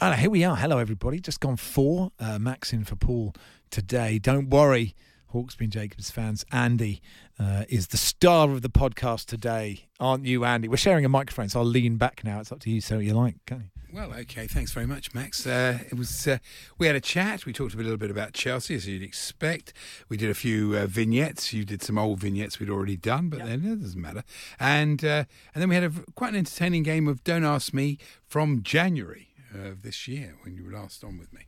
And here we are. Hello, everybody. Just gone four. Uh, Max in for Paul today. Don't worry, Hawksbee and Jacobs fans. Andy uh, is the star of the podcast today, aren't you, Andy? We're sharing a microphone, so I'll lean back now. It's up to you. So you like, can you? Well, okay. Thanks very much, Max. Uh, it was uh, we had a chat. We talked a little bit about Chelsea, as you'd expect. We did a few uh, vignettes. You did some old vignettes we'd already done, but then it doesn't matter. And uh, and then we had a, quite an entertaining game of Don't Ask Me from January of this year when you were last on with me.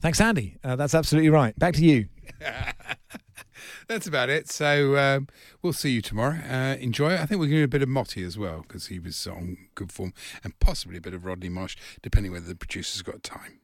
Thanks, Andy. Uh, that's absolutely right. Back to you. That's about it. So um, we'll see you tomorrow. Uh, enjoy it. I think we're going to do a bit of Motty as well because he was on good form, and possibly a bit of Rodney Marsh, depending whether the producer's got time.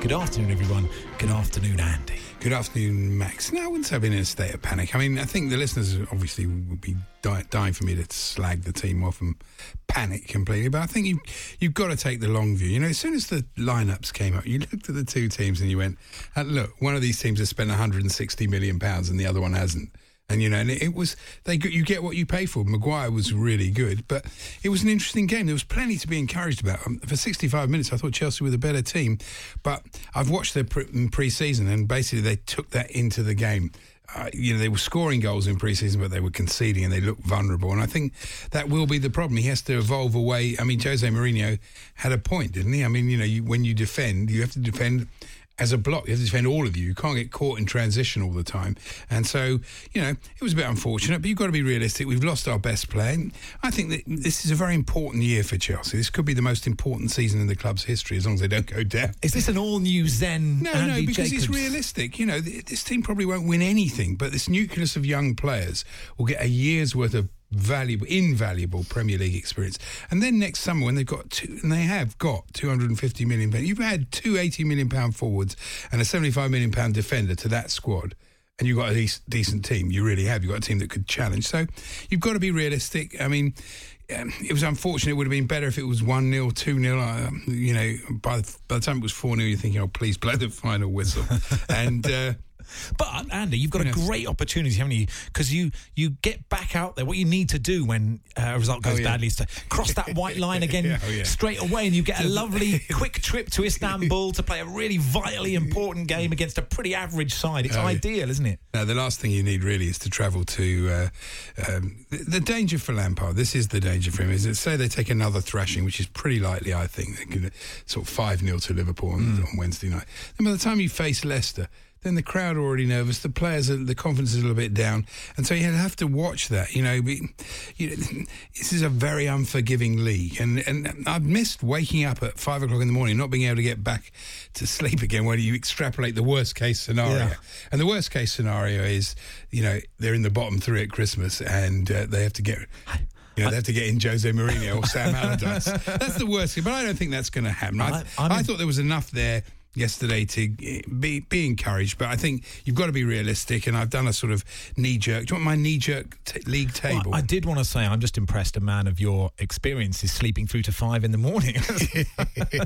Good afternoon, everyone. Good afternoon, Andy. Good afternoon, Max. No, I wouldn't say I've been in a state of panic. I mean, I think the listeners obviously would be dying for me to slag the team off and panic completely, but I think you, you've got to take the long view. You know, as soon as the lineups came up, you looked at the two teams and you went, uh, look, one of these teams has spent 160 million pounds and the other one hasn't. And you know, and it, was they you get what you pay for. Maguire was really good, but it was an interesting game. There was plenty to be encouraged about. Um, for 65 minutes, I thought Chelsea were the better team, but I've watched their in pre-season, and basically they took that into the game. Uh, you know, they were scoring goals in pre-season, but they were conceding and they looked vulnerable. And I think that will be the problem. He has to evolve away. I mean, Jose Mourinho had a point, didn't he? I mean, you know, you, when you defend, you have to defend as a block. You have to defend all of you. You can't get caught in transition all the time. And so, you know, it was a bit unfortunate, but you've got to be realistic. We've lost our best player. I think that this is a very important year for Chelsea. This could be the most important season in the club's history as long as they don't go down. Is this an all-new Zen? No, Andy no, because Jacobs? it's realistic. You know, th- this team probably won't win anything, but this nucleus of young players will get a year's worth of valuable, invaluable Premier League experience. And then next summer, when they've got two, and they have got 250 million pounds, you've had two 80 million pound forwards and a 75 million pound defender to that squad. And you've got a dec- decent team. You really have. You've got a team that could challenge. So you've got to be realistic. I mean, um, it was unfortunate. It would have been better if it was 1 0, 2 0. Uh, you know, by by the time it was 4 0, you're thinking, oh, please blow the final whistle. and. Uh, But Andy, you've got a great opportunity, haven't you? Because you you get back out there. What you need to do when uh, a result goes Oh, yeah. badly is to cross that white line again Yeah, oh, yeah. straight away, and you get a lovely quick trip to Istanbul to play a really vitally important game against a pretty average side. It's Oh, ideal, isn't it? No, the last thing you need really is to travel to. Uh, um, the, the danger for Lampard, this is the danger for him, is that say they take another thrashing, which is pretty likely, I think. They could sort of 5 0 to Liverpool on, on Wednesday night. And by the time you face Leicester, then the crowd are already nervous. The players, are, the confidence is a little bit down, and so you have to watch that. You know, we, you this is a very unforgiving league, and and I've missed waking up at five o'clock in the morning, not being able to get back to sleep again. When you extrapolate the worst case scenario, Yeah. and the worst case scenario is, you know, they're in the bottom three at Christmas, and uh, they have to get. You know, they have to get in Jose Mourinho or Sam Allardyce. That's the worst but I don't think that's going to happen. I, I- I thought there was enough there yesterday to be be encouraged, but I think you've got to be realistic. And I've done a sort of knee jerk. Do you want my knee jerk t- league Well, table? I did want to say I'm just impressed a man of your experience is sleeping through to five in the morning.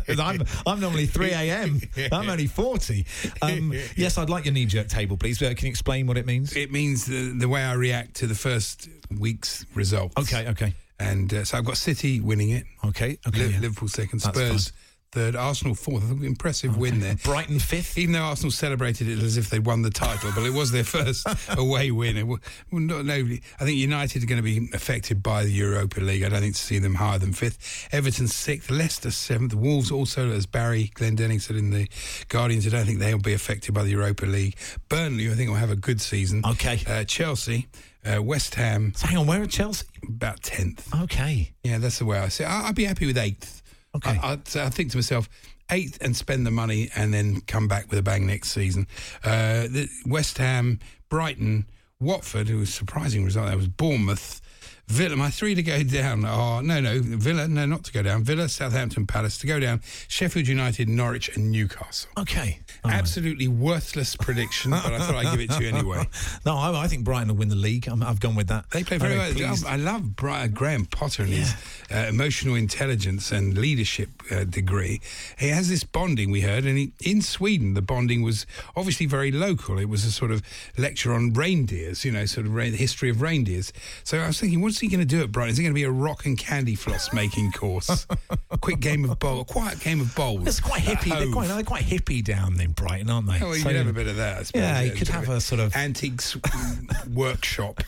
I'm, I'm normally 3 a.m. I'm only 40. Um, yes, I'd like your knee jerk table, please. Uh, can you explain what it means? it means the, the way I react to the first week's results. Okay, okay. And uh, so I've got City winning it. Okay, okay. Li- yeah. Liverpool second, That's Spurs third, Arsenal fourth. I think impressive win there. Brighton fifth. Even though Arsenal celebrated it as if they'd won the title, but it was their first away win. It, wa- well, not, nobody, I think United are going to be affected by the Europa League. I don't think to see them higher than fifth. Everton sixth, Leicester seventh. Wolves also, as Barry Glendenning said in the Guardian don't think they'll be affected by the Europa League. Burnley, I think, will have a good season. Okay. Uh, Chelsea, uh, West Ham, So hang on, where are Chelsea? about tenth. Okay. Yeah, that's the way I see it. I- I'd be happy with eighth. Okay. I, I'd, I think to myself, eighth and spend the money and then come back with a bang next season. Uh, the West Ham, Brighton, Watford, who was surprising result. That was Bournemouth. Villa, my three to go down are no, no, Villa, no, not to go down. Villa, Southampton, Palace to go down. Sheffield United, Norwich, and Newcastle. Okay. All right. Absolutely worthless prediction, but I thought I'd give it to you anyway. No, I, I think Brighton will win the league. I'm, I've gone with that. They play very I'm well. I love Brian, Graham Potter and his uh, emotional intelligence and leadership uh, degree. He has this bonding we heard, and he, in Sweden the bonding was obviously very local. It was a sort of lecture on reindeers, you know, sort of re- the history of reindeers. So I was thinking, what's he going to do at Brighton? Is it going to be a rock and candy floss making course? a quick game of bowl, a quiet game of bowls. It's quite hippie. They're quite, they're quite hippie down in Brighton, aren't they? Oh, well, you So- could have a bit of that. I suppose. Yeah, you could have a sort of- antiques workshop.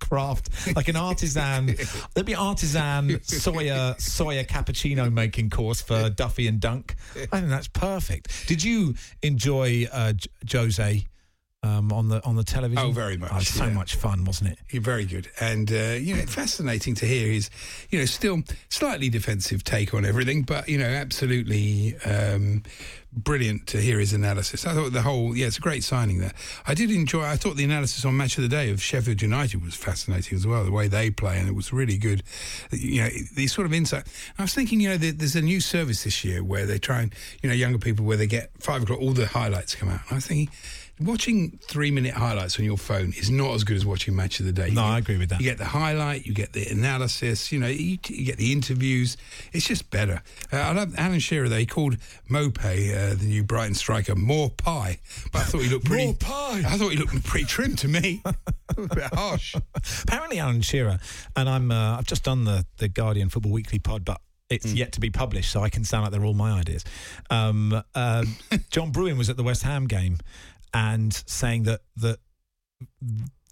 craft, like an artisan. There'd be artisan soya soya cappuccino making course for Duffy and Dunk. I think that's perfect. Did you enjoy uh, Jose um, on the on the television? Oh, very much, Oh, so yeah. much fun, wasn't it? You're very good, and uh, you know, fascinating to hear his, you know, still slightly defensive take on everything, but you know, absolutely um, brilliant to hear his analysis. I thought the whole, yeah, it's a great signing there. I did enjoy. I thought the analysis on Match of the Day of Sheffield United was fascinating as well, the way they play, and it was really good. You know, the sort of insight. I was thinking, you know, there- there's a new service this year where they try and, you know, younger people where they get five o'clock, all the highlights come out. And I was thinking. Watching three minute highlights on your phone is not as good as watching Match of the Day. No, You I agree with that. You get the highlight, you get the analysis, you know, you, you get the interviews. It's just better. Uh, I love Alan Shearer. They called Mope, uh, the new Brighton striker, more pie, but I thought he looked pretty. More pie. I thought he looked pretty trim to me. a bit harsh. Apparently, Alan Shearer and I'm. Uh, I've just done the the Guardian Football Weekly pod, but. It's Hmm. yet to be published, so I can sound like they're all my ideas. Um, uh, John Brewin was at the West Ham game and saying that that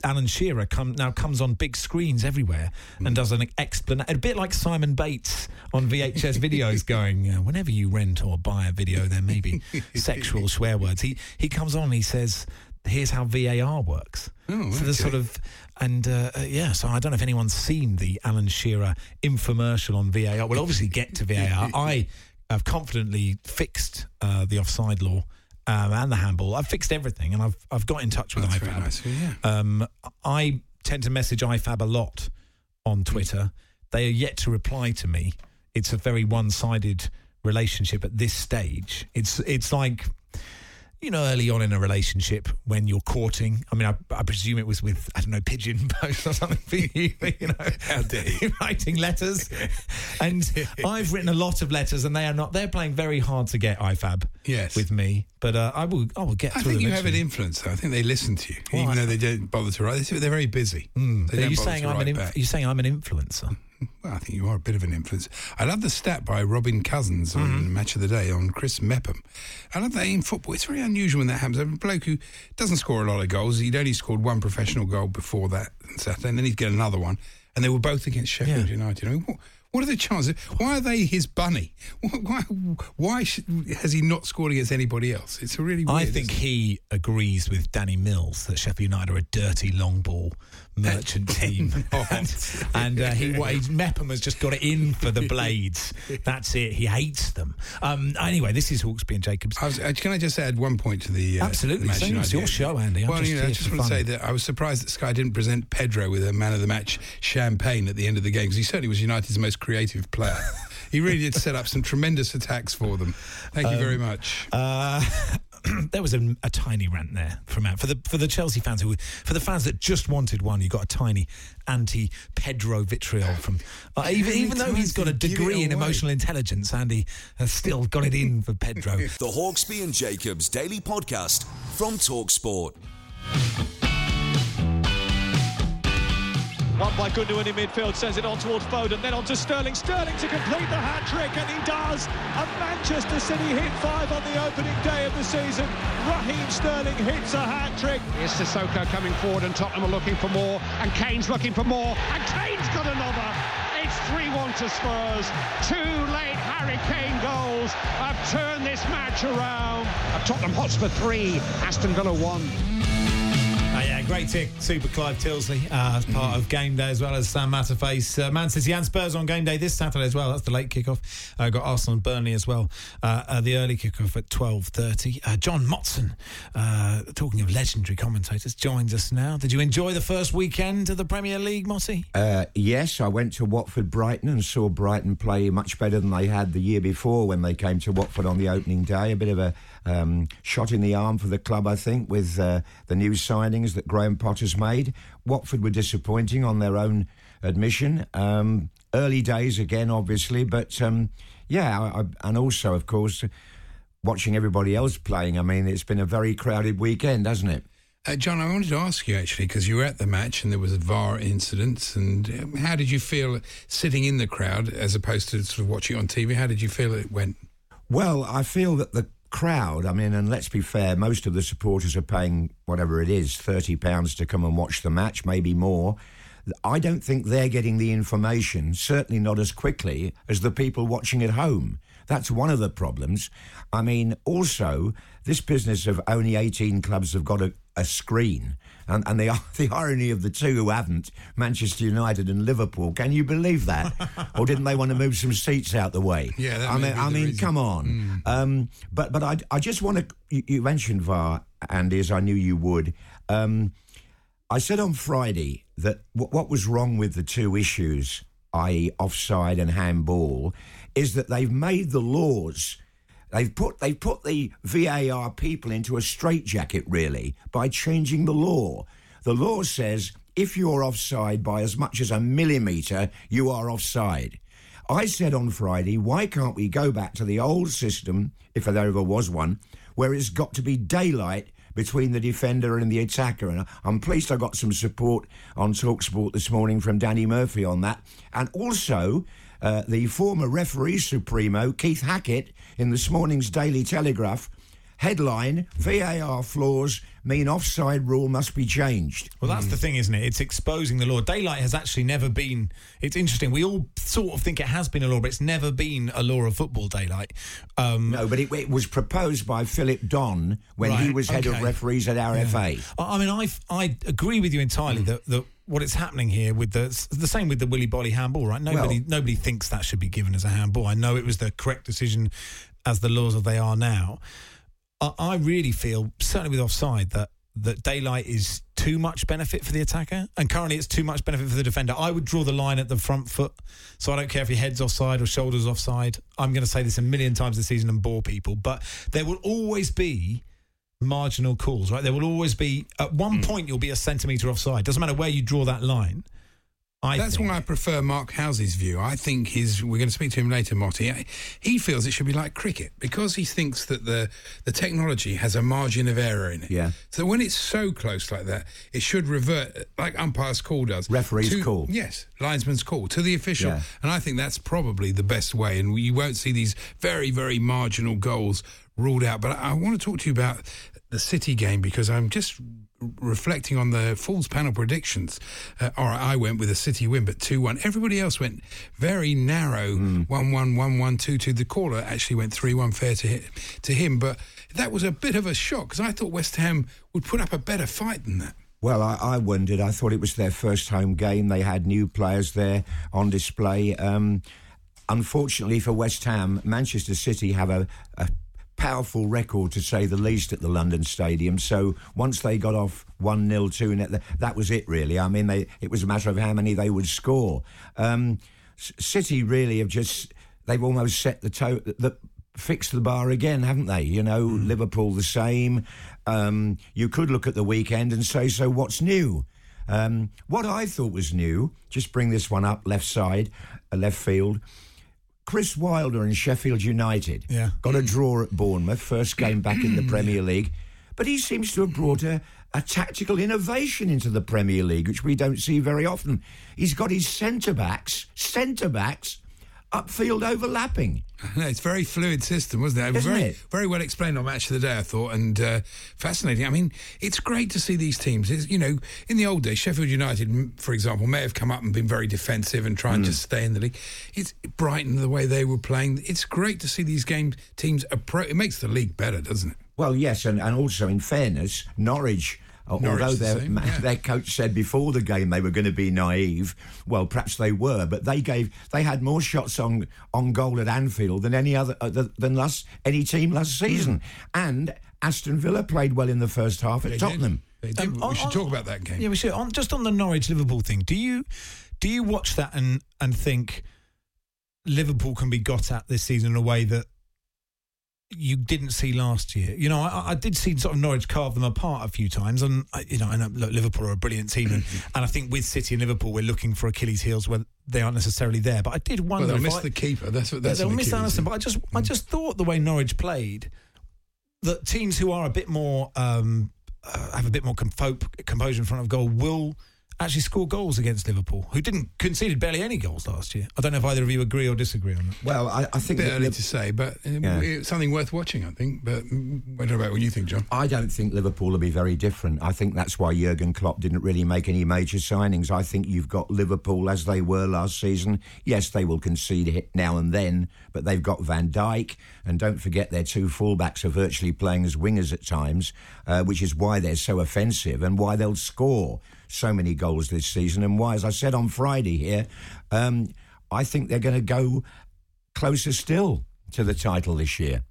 Alan Shearer come, now comes on big screens everywhere Hmm. and does an explanation, a bit like Simon Bates on VHS videos, going, uh, whenever you rent or buy a video, there may be sexual swear words. He he comes on and he says, here's how VAR works. Oh, so there's okay. sort of, and uh, uh, yeah, so I don't know if anyone's seen the Alan Shearer infomercial on VAR. We'll obviously get to VAR. I have confidently fixed uh, the offside law. Um, and the handball. I've fixed everything, and I've I've got in touch with That's IFAB. very nice. Yeah. Um, I tend to message IFAB a lot on Twitter. They are yet to reply to me. It's a very one-sided relationship at this stage. It's it's like you know early on in a relationship when you're courting. I mean, I, I presume it was with I don't know pigeon post or something for you. You know, How dare you. writing letters, and I've written a lot of letters, and they are not. They're playing very hard to get IFAB Yes. with me, but uh, I will I will get I through think them you have an influence, though. I think they listen to you, Well, even I- though they don't bother to write. They're very busy. They Are you saying I'm an inf- you saying I'm an influencer? Well, I think you are a bit of an influence. I love the stat by Robin Cousins on Mm-hmm. Match of the Day on Chris Mepham. I love that in football. It's very unusual when that happens. A bloke who doesn't score a lot of goals. He'd only scored one professional goal before that Saturday, and then he'd get another one. And they were both against Sheffield Yeah. United. I mean, what, what are the chances? Why are they his bunny? Why, why, why should, has he not scored against anybody else? It's a really weird. I think he agrees with Danny Mills that Sheffield United are a dirty long ball merchant team, and, uh, he, what, he's Mepham has just got it in for the Blades. That's it. He hates them. Um, anyway, this is Hawksbee and Jacobs. I was, uh, can I just add one point to the uh, Absolutely. Match it's your show, Andy. I'm well, just you know, I just want to say that I was surprised that Sky didn't present Pedro with a man of the match champagne at the end of the game because he certainly was United's most creative player. he really did set up some tremendous attacks for them. Thank you very much. Uh, there was a, a tiny rant there from for the for the Chelsea fans who for the fans that just wanted one. You got a tiny anti Pedro vitriol from uh, even even though he's got a did he give it degree in emotional intelligence, Andy has still got it in for Pedro. The Hawksbee and Jacobs Daily Podcast from Talksport. One by Gundogan in midfield, sends it on towards Foden, then on to Sterling. Sterling to complete the hat trick, and he does. And Manchester City hit five on the opening day of the season. Raheem Sterling hits a hat trick. Here's Sissoko coming forward, and Tottenham are looking for more, and Kane's looking for more, and Kane's got another. It's 3-1 to Spurs. Two late Harry Kane goals have turned this match around. Tottenham Hotspur 3, Aston Villa 1. Oh, yeah, great tick, Super Clive Tyldesley, uh, as part of game day as well as Sam Matterface. Uh, Man City and Spurs on game day this Saturday as well. That's the late kickoff. Uh, got Arsenal and Burnley as well. Uh, uh, the early kickoff at twelve thirty. Uh, John Motson, uh, talking of legendary commentators, joins us now. Did you enjoy the first weekend of the Premier League, Motty? Uh, yes, I went to Watford Brighton and saw Brighton play much better than they had the year before when they came to Watford on the opening day. A bit of a um, shot in the arm for the club, I think, with uh, the new signings that Graham Potter's made. Watford were disappointing on their own admission. Um, early days again, obviously, but um, yeah, I, I, and also, of course, watching everybody else playing. I mean, it's been a very crowded weekend, hasn't it? Uh, John, I wanted to ask you actually because you were at the match and there was a VAR incident. And um, how did you feel sitting in the crowd as opposed to sort of watching on TV? How did you feel it went? Well, I feel that the crowd, I mean, and let's be fair, most of the supporters are paying whatever it is, £30 to come and watch the match, maybe more. I don't think they're getting the information, certainly not as quickly as the people watching at home. That's one of the problems. I mean, also, this business of only 18 clubs have got a, a screen, and, and the, the irony of the two who haven't, Manchester United and Liverpool, can you believe that? or didn't they want to move some seats out the way? Yeah, that I mean, I mean, reason. come on. Mm. Um, but but I, I just want to. You, you mentioned VAR, Andy, as I knew you would. Um, I said on Friday that w- what was wrong with the two issues, i.e., offside and handball, is that they've made the laws. They've put they've put the VAR people into a straitjacket, really, by changing the law. The law says if you're offside by as much as a millimetre, you are offside. I said on Friday, why can't we go back to the old system, if there ever was one, where it's got to be daylight between the defender and the attacker? And I'm pleased I got some support on Talksport this morning from Danny Murphy on that. And also, uh, the former referee supremo, Keith Hackett, in this morning's Daily Telegraph, headline VAR flaws mean offside rule must be changed. Well, that's the thing, isn't it? It's exposing the law. Daylight has actually never been. It's interesting. We all sort of think it has been a law, but it's never been a law of football. Daylight. Um, No, but it, it was proposed by Philip Don when he was head of referees at RFA. I I mean, I I agree with you entirely Mm. that that what is happening here with the the same with the Willy Boly handball, right? Nobody Well- nobody thinks that should be given as a handball. I know it was the correct decision as the laws as they are now. I, I really feel certainly with offside that that daylight is too much benefit for the attacker, and currently it's too much benefit for the defender. I would draw the line at the front foot, so I don't care if your head's offside or shoulders offside. I'm going to say this a million times this season and bore people, but there will always be marginal calls, right? There will always be at one hmm. point you'll be a centimetre offside. Doesn't matter where you draw that line. I That's think. why I prefer Mark Halsey's view. I think his. We're going to speak to him later, Motty. He feels it should be like cricket because he thinks that the the technology has a margin of error in it. Yeah. So when it's so close like that, it should revert like umpire's call does. Referee's to- call. Yes, linesman's call to the official, Yeah. and I think that's probably the best way. And you won't see these very very marginal goals ruled out. But I, I want to talk to you about the City game because I'm just reflecting on the Falls panel predictions. Uh, all right, I went with a City win, but 2 1. Everybody else went very narrow 1 1 1 1 2 2. The caller actually went 3 1 fair to, to him, but that was a bit of a shock because I thought West Ham would put up a better fight than that. Well, I, I wondered. I thought it was their first home game. They had new players there on display. Um, unfortunately for West Ham, Manchester City have a, a powerful record, to say the least, at the London Stadium. So once they got off 1 0 2 net, that was it, really. I mean, they, it was a matter of how many they would score. Um, City really have just, they've almost set the toe. The, fixed the bar again, haven't they? You know, Liverpool the same. Um, you could look at the weekend and say, so what's new? Um, what I thought was new, just bring this one up, left side, uh, left field. Chris Wilder and Sheffield United Yeah. got a draw at Bournemouth, first game back in the Premier League. but he seems to have brought a, a tactical innovation into the Premier League, which we don't see very often. He's got his centre backs, centre backs, upfield overlapping. It's a very fluid system, wasn't it? Isn't very, it? very well explained on Match of the Day, I thought, and uh, fascinating. I mean, it's great to see these teams. It's, you know, in the old days, Sheffield United, for example, may have come up and been very defensive and try and Mm. just stay in the league. It's Brighton the way they were playing. It's great to see these games teams approach. It makes the league better, doesn't it? Well, yes, and, and also in fairness, Norwich. Norwich although the their, same, yeah. their coach said before the game they were going to be naive, well, perhaps they were, but they gave they had more shots on on goal at Anfield than any other uh, than last any team last season. And Aston Villa played well in the first half at They did. Tottenham. They did. Um, on- we should on- talk about that game. Yeah, we should. On, just on the Norwich Liverpool thing, do you do you watch that and and think Liverpool can be got at this season in a way that you didn't see last year? You know, I, I did see sort of Norwich carve them apart a few times, and I, you know, I know look, Liverpool are a brilliant team, and, and I think with City and Liverpool, we're looking for Achilles' heels where they aren't necessarily there. But I did wonder. Well, wonder. they'll miss I- the keeper. That's what. That's they'll miss Alisson, but I just Mm. I just thought the way Norwich played that teams who are a bit more um, uh, have a bit more compo- composure in front of goal will actually score goals against Liverpool, who didn't conceded barely any goals last year. I don't know if either of you agree or disagree on that. Well, I, I think a bit early Liv- to say, but uh, Yeah. it's something worth watching, I think. But mm, what about what you think, John? I don't think Liverpool will be very different. I think that's why Jurgen Klopp didn't really make any major signings. I think you've got Liverpool as they were last season. Yes, they will concede hit now and then, but they've got Van Dijk, and don't forget their two fullbacks are virtually playing as wingers at times, uh, which is why they're so offensive and why they'll score so many goals this season, and why, as I said on Friday here, um, I think they're going to go closer still to the title this year.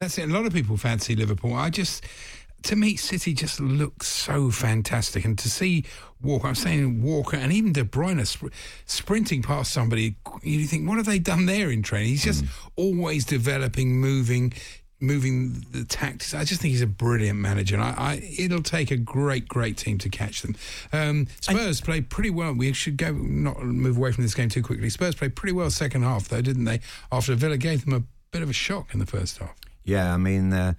That's it. A lot of people fancy Liverpool. I just, to me, City just looks so fantastic. And to see Walker, I'm saying Walker and even De Bruyne sp- sprinting past somebody, you think, what have they done there in training? He's just always developing, moving. Moving the tactics, I just think he's a brilliant manager, and I, I it'll take a great, great team to catch them. Um, Spurs played pretty well. We should go not move away from this game too quickly. Spurs played pretty well second half, though, didn't they? After Villa gave them a bit of a shock in the first half. Yeah, I mean, uh,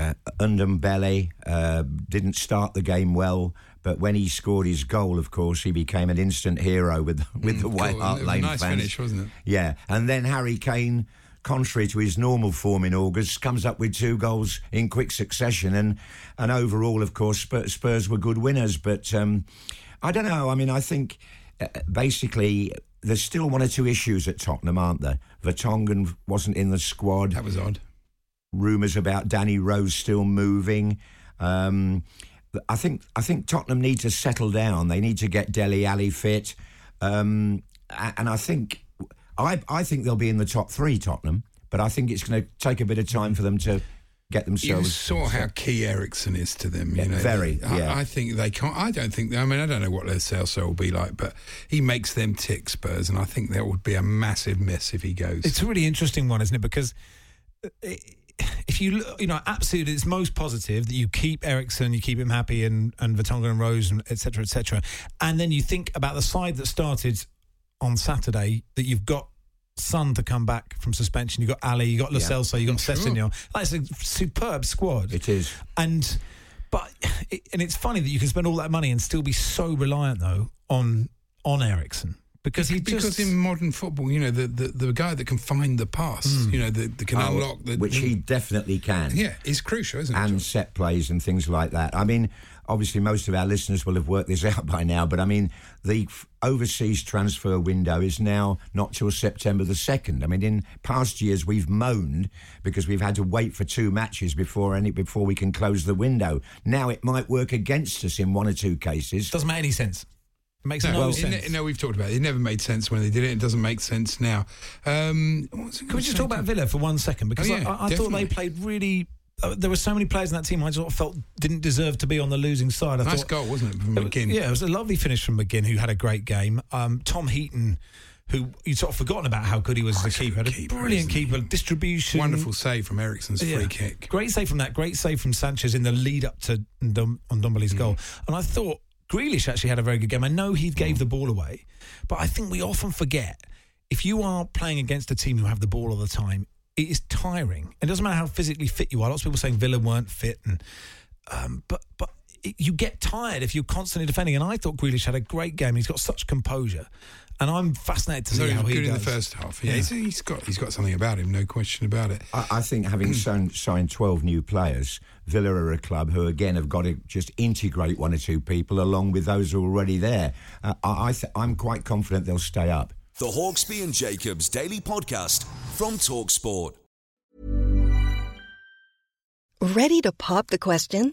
uh, Ndombele uh, didn't start the game well, but when he scored his goal, of course, he became an instant hero with with the White cool. Hart It was a Lane nice fans. finish, wasn't it? Yeah, and then Harry Kane, contrary to his normal form in August, comes up with two goals in quick succession, and and overall, of course, Spurs, Spurs were good winners. But um, I don't know. I mean, I think uh, basically. There's still one or two issues at Tottenham, aren't there? Vertonghen wasn't in the squad That was odd. Rumours about Danny Rose still moving. Um, I think I think Tottenham need to settle down. They need to get Dele Alli fit, um, and I think I I think they'll be in the top three. Tottenham, but I think it's going to take a bit of time for them to get themselves. You saw how key Eriksen is to them. You Yeah, know, very, I, yeah. I think they can't. I don't think. I mean, I don't know what their sales will be like, but he makes them tick Spurs, and I think that would be a massive miss if he goes. It's a really interesting one, isn't it? Because uh, if you look, you know, absolutely, it's most positive that you keep Eriksen, you keep him happy, and and Vertonghen and Rose, and et cetera, et cetera. And then you think about the side that started on Saturday that you've got. Son to come back from suspension. You've got Alli, you've got Lo Yeah. Celso, you got Sure. That's a superb squad. It is. and but it, and it's funny that you can spend all that money and still be so reliant though on on Eriksen because he because just in modern football, you know, the, the, the guy that can find the pass, hmm. you know, that, that can Oh, unlock the which he definitely can. yeah, is crucial, isn't it? and set plays and things like that. I mean, obviously, most of our listeners will have worked this out by now, but I mean, the f- overseas transfer window is now not till September the 2nd. I mean, in past years, we've moaned because we've had to wait for two matches before any before we can close the window. Now it might work against us in one or two cases. doesn't make any sense. It makes no, No, it sense. ne- no, we've talked about it. It never made sense when they did it. It doesn't make sense now. Um, what was I Can we just talk about Villa for one second? Because Oh, yeah, I, I thought they played really. Uh, there were so many players in that team I sort of felt didn't deserve to be on the losing side. I Nice thought, goal, wasn't it, from It was- McGinn? Yeah, it was a lovely finish from McGinn, who had a great game. Um, Tom Heaton, who you'd sort of forgotten about how good he was as a keeper. Had a keeper, brilliant isn't he? keeper, distribution. Wonderful save from Eriksen's Yeah. free kick. Great save from that. Great save from Sanchez in the lead up to Ndom- on Dombele's goal. And I thought Grealish actually had a very good game. I know he gave the ball away, but I think we often forget if you are playing against a team who have the ball all the time, it is tiring. It doesn't matter how physically fit you are. Lots of people saying Villa weren't fit and um, but but you get tired if you're constantly defending. And I thought Grealish had a great game. He's got such composure, and I'm fascinated to So see he how was he good in the first half. Yeah, Yeah. He's, he's got he's got something about him, no question about it. I, I think having signed, signed 12 new players, Villa are a club who, again, have got to just integrate one or two people along with those who are already there. Uh, I, I th- I'm quite confident they'll stay up. The Hawksbee and Jacobs Daily Podcast from Talksport. Ready to pop the question?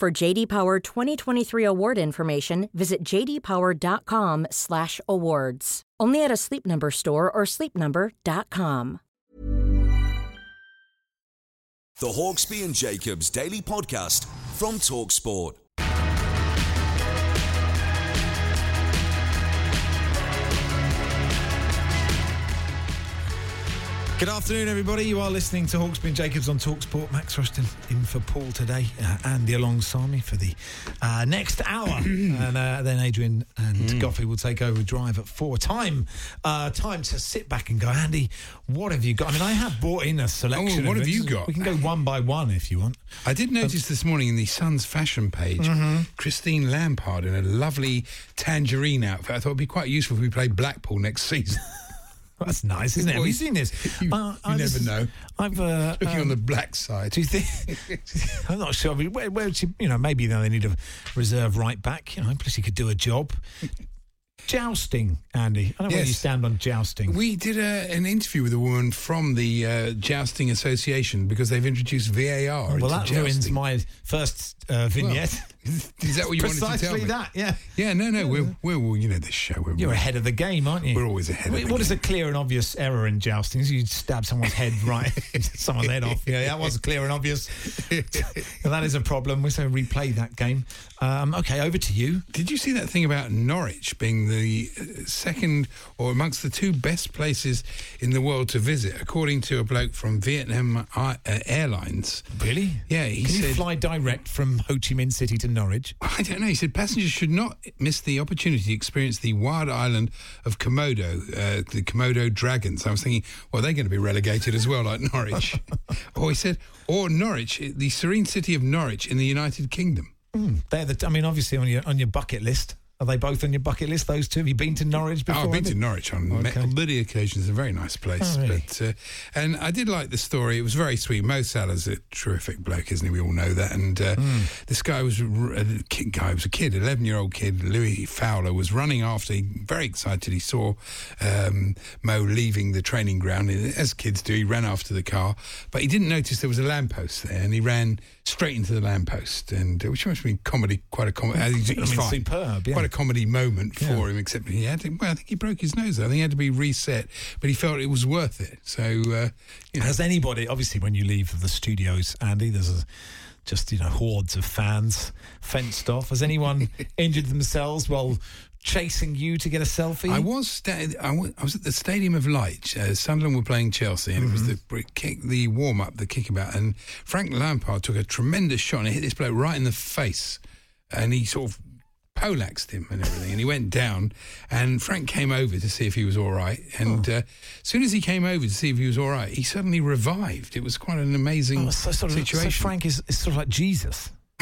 For JD Power 2023 award information, visit jdpower.com/awards. Only at a Sleep Number store or sleepnumber.com. The Hawksbee and Jacobs Daily Podcast from Talksport. Good afternoon, everybody. You are listening to Hawksbee Jacobs on Talksport. Max Rushton in for Paul today. Uh, Andy alongside me for the uh, next hour, and uh, then Adrian and Mm. Goughie will take over drive at four. Time, uh, time to sit back and go. Andy, what have you got? I mean, I have brought in a selection. Oh, what of have you got? We can go one by one if you want. I did notice this morning in the Sun's fashion page, Mhm. Christine Lampard in a lovely tangerine outfit. I thought it'd be quite useful if we played Blackpool next season. That's nice, isn't it? Have you seen this? You, Uh, you never was- know. I've uh, Looking on um, the black side. Do you think? I'm not sure. I mean, where, where she, you know, maybe they need a reserve right back. You know, plus he could do a job. Jousting, Andy. I don't know where you stand on jousting. We did a, an interview with a woman from the uh, Jousting Association because they've introduced VAR. well, that ruins my first uh, vignette. Is that what you wanted to tell me? Precisely that, yeah. Yeah, no, no, we're, we're, you know this show. We're, You're ahead of the game, aren't you? We're always ahead of the What is a clear and obvious error in jousting? Is you stab someone's head right, someone's head off. Yeah, that was clear and obvious. that is a problem. we're so replay that game. Um, okay, over to you. Did you see that thing about Norwich being the uh, second or amongst the two best places in the world to visit, according to a bloke from Vietnam uh, Airlines? Really? Yeah, he Can said. you fly direct from Ho Chi Minh City to Norwich? I don't know. He said passengers should not miss the opportunity to experience the wild island of Komodo, uh, the Komodo dragons. I was thinking, well, they're going to be relegated as well, like Norwich. or he said, or Norwich, the serene city of Norwich in the United Kingdom. Mm, they're the. I mean, obviously on your on your bucket list. Are they both on your bucket list? Those two. Have you been to Norwich before? Oh, I've been to Norwich on Okay. many occasions. A very nice place. Oh, really? But uh, and I did like the story. It was very sweet. Mo Salah's a terrific bloke, isn't he? We all know that. And uh, Hmm. this guy was a kid, guy was a kid, eleven year old kid. Louis Fowler was running after. He, very excited. He saw um, Mo leaving the training ground. As kids do, he ran after the car, but he didn't notice there was a lamppost there, and he ran straight into the lamppost. And uh, which must have been comedy, quite a comedy. I mean, fine. superb, yeah. Quite a comedy moment for Yeah. him, except he had to, well, I think he broke his nose. Though. I think he had to be reset, but he felt it was worth it. So, uh, you know, Has anybody, obviously, when you leave the studios, Andy, there's a, just you know hordes of fans fenced off. Has anyone injured themselves while chasing you to get a selfie? I was sta- I was at the Stadium of Light. Uh, Sunderland were playing Chelsea, and it was the Mm-hmm. kick, the warm up, the kickabout, and Frank Lampard took a tremendous shot and it hit this bloke right in the face. and he sort of poleaxed him and everything. And he went down, and Frank came over to see if he was all right. And uh, as soon as he came over to see if he was all right, he suddenly revived. It was quite an amazing Oh, so, sort of, situation. so Frank is, is sort of like Jesus.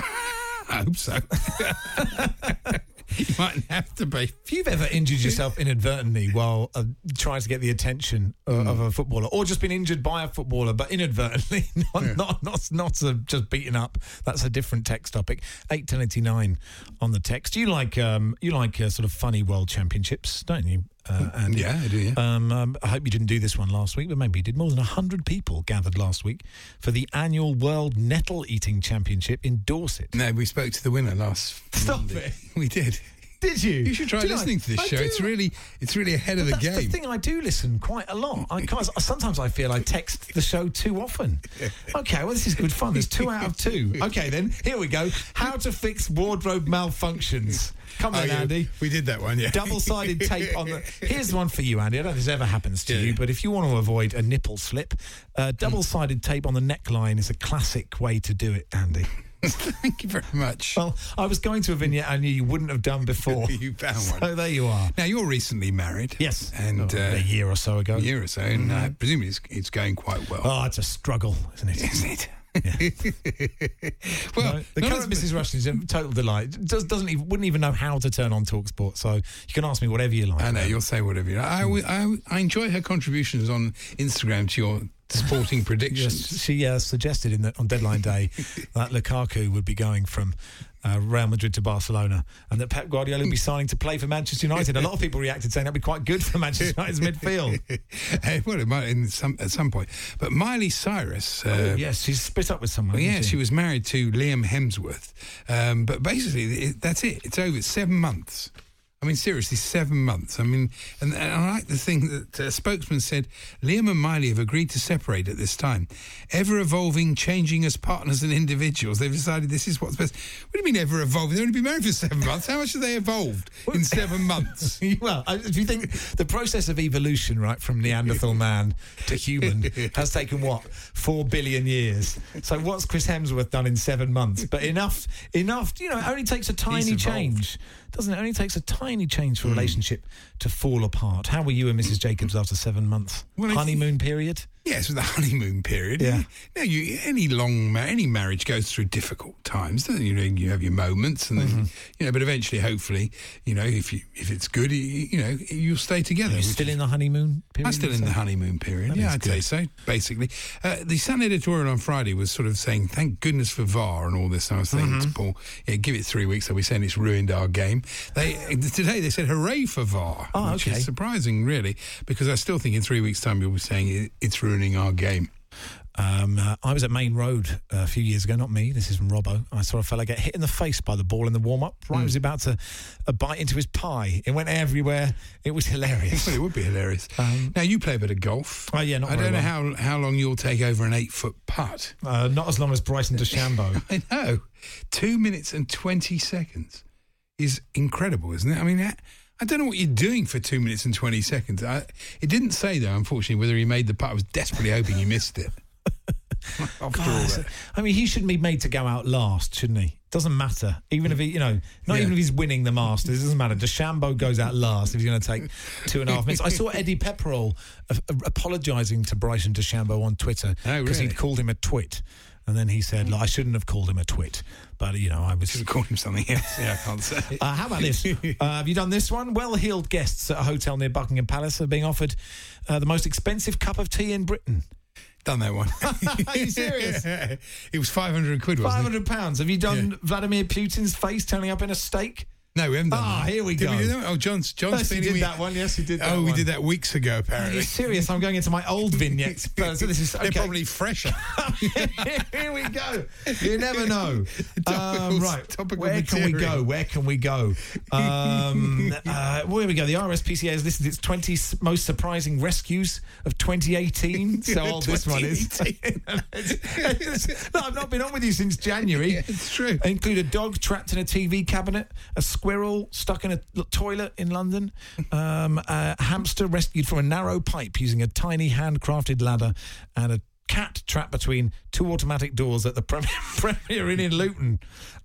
I hope so. you might have to be. If you've ever injured yourself inadvertently while uh, trying to get the attention uh, Hmm. of a footballer, or just been injured by a footballer, but inadvertently, not not not, not uh, just beaten up, that's a different text topic. Eight ten eighty nine on the text. You like um, you like uh, sort of funny world championships, don't you? Uh, and Yeah, I do, yeah. Um, um, I hope you didn't do this one last week, but maybe you did. More than hundred people gathered last week for the annual World Nettle Eating Championship in Dorset. No, we spoke to the winner last. Stop Monday. it. We did. Did you? You should try Did I? listening to this I show. do. It's really, it's really ahead of the That's game. the thing. I do listen quite a lot. I sometimes I feel I text the show too often. Okay, well, this is good fun. There's two out of two. Okay, then here we go. How to fix wardrobe malfunctions. Come on, Oh, yeah, Andy. We did that one, yeah. Double-sided tape on the. Here's one for you, Andy. I don't know if this ever happens to Yeah. you, but if you want to avoid a nipple slip, uh, double-sided tape on the neckline is a classic way to do it, Andy. Thank you very much. Well, I was going to a vignette I knew you wouldn't have done before. you found one. So there you are. Now you're recently married. Yes, and Oh, uh, a year or so ago. a year or so, and uh, presumably it's, it's going quite well. Oh, it's a struggle, isn't it? Isn't it? well, well, the not current Mrs. Rushton is a total delight. Does, doesn't even wouldn't even know how to turn on Talksport, so you can ask me whatever you like. I know you'll say whatever you. Like. I enjoy her contributions on Instagram to your sporting predictions. Yes, she uh, suggested in the, on deadline day that Lukaku would be going from uh, Real Madrid to Barcelona, and that Pep Guardiola would be signing to play for Manchester United. A lot of people reacted saying that'd be quite good for Manchester United's midfield. Eh, well, it might in some, at some point. But Miley Cyrus. Uh, oh, yes, she's split up with someone. Well, yeah, she was married to Liam Hemsworth. Um, but basically, it, that's it. It's over. It's seven months. I mean, seriously, seven months. I mean, and, and I like the thing that a spokesman said Liam and Miley have agreed to separate at this time. Ever evolving, changing as partners and individuals. They've decided this is what's best. What do you mean, ever evolving? They've only been married for seven months. How much have they evolved in seven months? well, I- if you think the process of evolution, right, from Neanderthal man to human, has taken what four billion years. So what's Chris Hemsworth done in seven months? But enough, enough. You know, it only takes a tiny change, doesn't it? Only takes a tiny change for a hmm. relationship to fall apart. How were you and Mrs. Jacobs after seven months? Well, Honeymoon period. Yes, with the honeymoon period. Yeah. Now, you, any long, ma- any marriage goes through difficult times. Doesn't it? You know, you have your moments, and then Mm-hmm. you know, but eventually, hopefully, you know, if you if it's good, you, you know, you'll stay together. You're still in the honeymoon period. I'm still in the honeymoon period. That yeah, I'd say so. Basically, uh, the Sun editorial on Friday was sort of saying, "Thank goodness for VAR and all this." I was thinking Mm-hmm. Paul, "Yeah, give it three weeks." They'll be saying it's ruined our game. They today they said, "Hooray for VAR," Oh, which okay. is surprising, really, because I still think in three weeks' time you'll be saying it, it's ruining our game. Um, uh, I was at Maine Road uh, a few years ago, not me, this is from Robbo. I saw a fella get hit in the face by the ball in the warm up. Right, he was about to uh, bite into his pie. It went everywhere. It was hilarious. Well, it would be hilarious. Um, now you play a bit of golf. Oh, yeah, not I don't know well. how how long you'll take over an eight foot putt. Uh, not as long as Bryson DeChambeau. I know. Two minutes and 20 seconds is incredible, isn't it? I mean, I, I don't know what you're doing for two minutes and 20 seconds. I, it didn't say, though, unfortunately, whether he made the putt. I was desperately hoping he missed it. After all God, that. I mean, he shouldn't be made to go out last, shouldn't he? Doesn't matter. Even if he, you know, not Yeah. even if he's winning the Masters, it doesn't matter. DeChambeau goes out last if he's going to take two and a half minutes. I saw Eddie Pepperell apologising to Bryson DeChambeau on Twitter Oh, because really? he'd called him a twit. And then he said, "Look, I shouldn't have called him a twit. But, you know, I was. Should have called him something else. Yeah, I can't say. Uh, how about this? Uh, have you done this one? Well heeled guests at a hotel near Buckingham Palace are being offered uh, the most expensive cup of tea in Britain. Done that one. Are you serious? it was 500 quid, wasn't Five it? hundred pounds. Have you done Vladimir Putin's face turning up in a steak? No, we haven't done Ah, that. here we Did go. do that? Oh, John's, John's Yes, did me- that one. Yes, he did that Oh, we did that weeks ago, Are apparently. you serious? I'm going into my old vignettes. So this is okay. They're probably fresher. Here we go. You never know. Um, right. topical Where can we go? Where can we go? Um, uh, well, here we go. The RSPCA has listed its 20 most surprising rescues of 2018. So old this one is. no, I've not been on with you since January. Yeah, it's true. They include a dog trapped in a TV cabinet, a squirrel stuck in a toilet in London, um, a hamster rescued from a narrow pipe using a tiny handcrafted ladder, and a cat trapped between two automatic doors at the Premier, Premier Inn in Luton.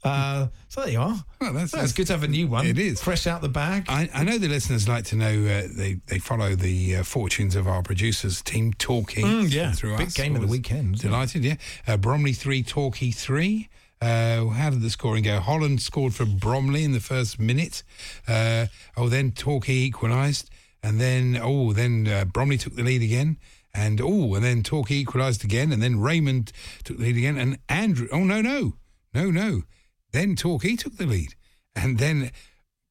Uh, so there you are. Well, that's, Well, it's good to have a new one. It is fresh out the bag. I, I know the listeners like to know uh, they they follow the uh, fortunes of our producers team Torquay. Mm, yeah. through Big us. game of the weekend, it? Delighted, yeah. Uh, Bromley three, Torquay three. Uh, how did the scoring go? Holland scored for Bromley in the first minute. Uh, oh, then Torquay equalised, and then oh, then uh, Bromley took the lead again. And oh, and then Torquay equalised again, and then Raymond took the lead again, and Andrew. Oh no, no, no, no. Then Torquay took the lead, and then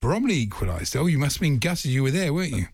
Bromley equalised. Oh, you must have been gutted. You were there, weren't you?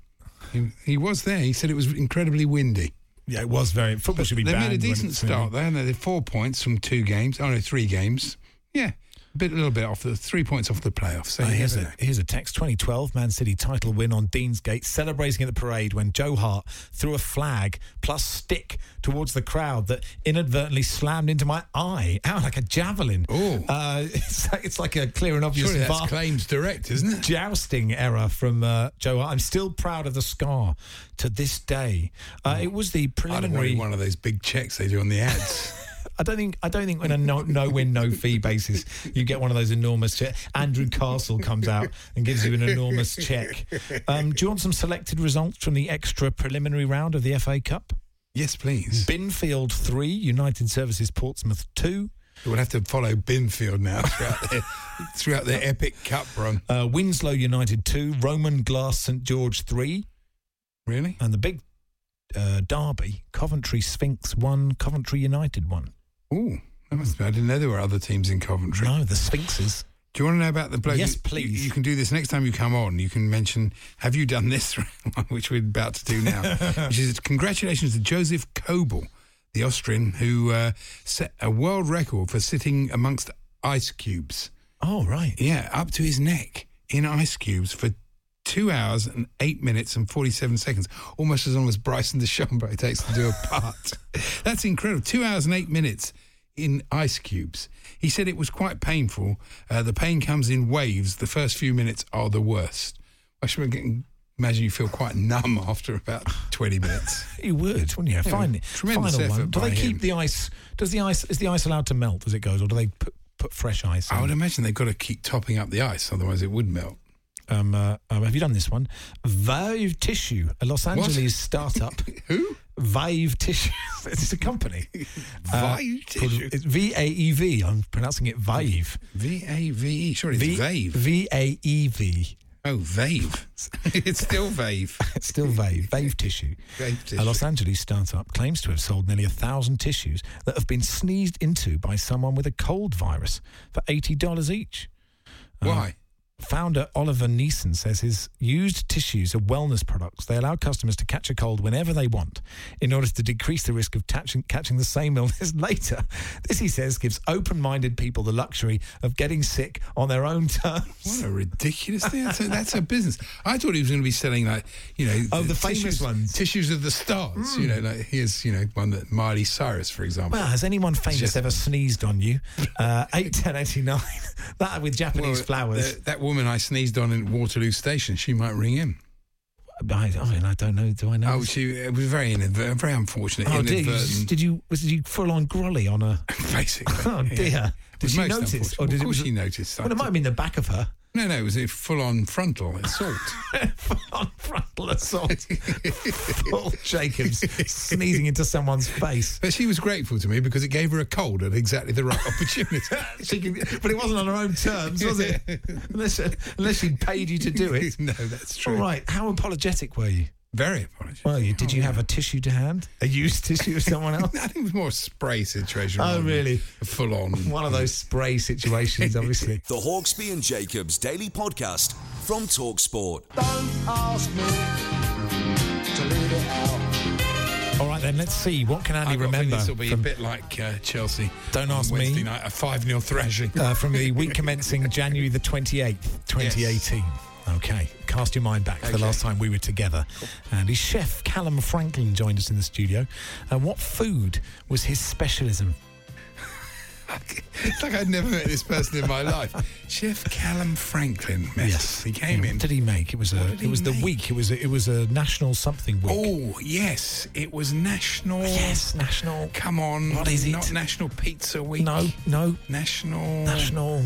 He, he was there. He said it was incredibly windy. Yeah, it was very. Football should be bad. They made a decent start there. and They had four points from two games. Oh no, three games. Yeah, bit, a little bit off the three points off the playoffs. So you here's, a, here's a text 2012 Man City title win on Deansgate, celebrating at the parade when Joe Hart threw a flag plus stick towards the crowd that inadvertently slammed into my eye out like a javelin. Oh. Uh, it's, like, it's like a clear and obvious Surely VAR claims direct, isn't it? jousting error from uh, Joe Hart. I'm still proud of the scar to this day. Uh, it was the preliminary. one of those big checks they do on the ads. I don't think I don't think on a no, no win no fee basis you get one of those enormous checks. Andrew Castle comes out and gives you an enormous check. Um, do you want some selected results from the extra preliminary round of the FA Cup? yes, please. Binfield three, United Services Portsmouth two. We'll have to follow Binfield now throughout their, throughout their epic cup run. Uh, Winslow United two, Roman Glass St George three, Really? and the big uh, derby Coventry Sphinx one, Coventry United one. Oh, that must be. I didn't know there were other teams in Coventry. No, the Sphinxes. Do you want to know about the bloke? Yes, please. You, you can do this next time you come on. You can mention, have you done this, which we're about to do now, which is congratulations to Josef Köberl, the Austrian, who uh, set a world record for sitting amongst ice cubes. Oh right. Yeah, up to his neck in ice cubes for two hours and eight minutes and 47 seconds, almost as long as Bryson DeChambeau takes to do a putt. That's incredible. Two hours and eight minutes in ice cubes. He said it was quite painful. Uh, the pain comes in waves. The first few minutes are the worst. I should get- imagine you feel quite numb after about 20 minutes. You would, wouldn't you? Yeah, Fine. tremendous final one. effort Do they keep him. the ice? Does the ice is the ice allowed to melt as it goes, or do they put, put fresh ice? I in? would imagine they've got to keep topping up the ice, otherwise it would melt. Um, uh, um, have you done this one? Vive Tissue, a Los What? Angeles startup. Who? Vive Tissue. it's a company. Uh, Vive called- Tissue? It's V A E V. I'm pronouncing it Vive. V A V E. Sure, it's V Vave. V A E V. Oh, Vave. it's still Vave. It's still Vave. Vave Tissue. Vave tissue. A Los Angeles startup claims to have sold nearly a thousand tissues that have been sneezed into by someone with a cold virus for eighty dollars each. Uh, Why? Founder Oliver Neeson says his used tissues are wellness products. They allow customers to catch a cold whenever they want in order to decrease the risk of catching, catching the same illness later. This, he says, gives open minded people the luxury of getting sick on their own terms. What a ridiculous thing. That's a, that's a business. I thought he was going to be selling, like, you know, Oh, the famous tissues, ones. Tissues of the stars. You know, like here's, you know, one that Miley Cyrus, for example. Well, has anyone famous Just- ever sneezed on you? Uh, 8, 10, 89. That with Japanese Well, flowers. the- that woman I sneezed on in Waterloo Station, she might ring in. I, oh, I, mean, I don't know. Do I know? Oh, she it was very inadvertent, very unfortunate. Oh, dear. You, did you, was you full on grolly on a. basically. Oh, yeah. dear. It Did she notice? Or did of it course was- she noticed. Well, it might have been the back of her. No, no, it was a full-on frontal assault. full on frontal assault. Full Jacobs sneezing into someone's face. But she was grateful to me because it gave her a cold at exactly the right opportunity. She could, but it wasn't on her own terms, was it? unless, unless she'd paid you to do it. no, that's true. All right. How apologetic were you? Very apologetic. Well, you, did you have a tissue to hand? A used tissue of someone else? I think it was more a spray situation. Oh, really? Full on. One of those spray situations, obviously. The Hawksbee and Jacobs Daily Podcast from Talksport. Don't ask me to leave it out. All right, then, let's see. What can Andy I've got a remember This will be from, a bit like uh, Chelsea. Don't on ask me. Night, a 5 0 thrashing. uh, from the week commencing January the 28th, 2018? Okay, cast your mind back to the last time we were together. And his chef, Calum Franklin, joined us in the studio. And what food was his specialism? it's like I'd never met this person in my life. Chef Calum Franklin. Yes, he came in. What did he make? It was a. It was the make? week. It was. A, it was a national something week. Oh yes, it was National. yes, national. Come on, What is it? Not National Pizza Week. No, no, National. national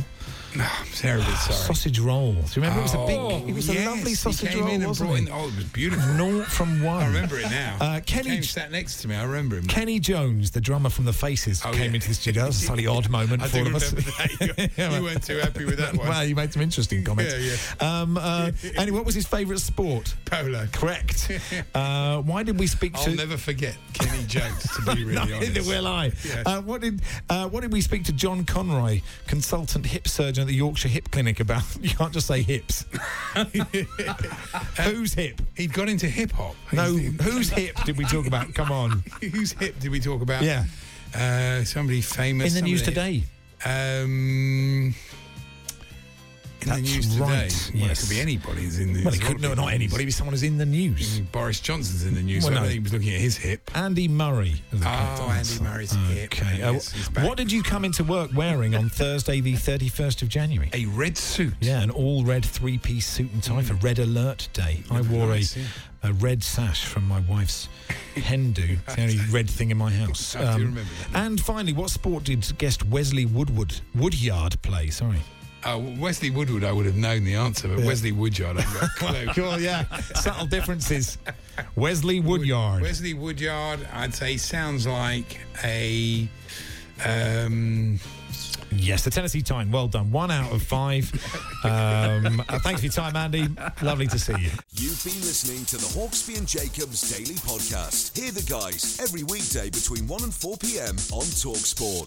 No, I'm terribly sorry. sausage rolls. Do you remember? it was a Oh, big. It was yes, a lovely he sausage roll, in wasn't it? in- oh, it was beautiful. Naught from one. I remember it now. Uh, He Kenny came, sat next to me. I remember him. Kenny Jones, the drummer from the Faces, Oh, came yeah. into the studio. That was a slightly odd moment I for all of us. that. You- you weren't too happy with that one. well, you made some interesting comments. Yeah, Um, uh, Andy, what was his favourite sport? Polo. Correct. Uh, why did we speak to I'll never forget Kenny Jones. To be really honest, Neither will I. Yes. Uh, what did uh, What did we speak to John Conroy, consultant hip surgeon at the Yorkshire Hip Clinic, about? You can't just say hips. Whose hip? He'd got into hip hop. No, whose hip did we talk about? Come on. Whose hip did we talk about? Yeah. Uh, somebody famous. In the news today. Um, in the That's news today. right, Well, yes. it could be anybody who's in the news. Well, it there's a lot could no, not anybody. But someone who's in the news. Boris Johnson's in the news. Well, so no. he was looking at his hip. Andy Murray. Oh. Andy Murray's hip. Okay. Uh, Yes, what did you come into work wearing on Thursday, the 31st of January? A red suit. Yeah, an all red three piece suit and tie for Red Alert Day. I wore nice, a, yeah. a red sash from my wife's hen do. It's the only red thing in my house. Um, I do remember that. And finally, what sport did guest Wesley Woodward Woodyard play? Sorry. Uh, Wesley Woodward, I would have known the answer, but Yeah. Wesley Woodyard, I've got a clue. Cool, yeah. Subtle differences. Wesley Woodyard. Wesley Woodyard, I'd say, sounds like a. Um, Yes, the Tennessee Time. Well done. One out of five. Um, uh, thanks for your time, Andy. Lovely to see you. You've been listening to the Hawksbee and Jacobs Daily Podcast. Hear the guys every weekday between 1 and 4 p.m. on Talksport.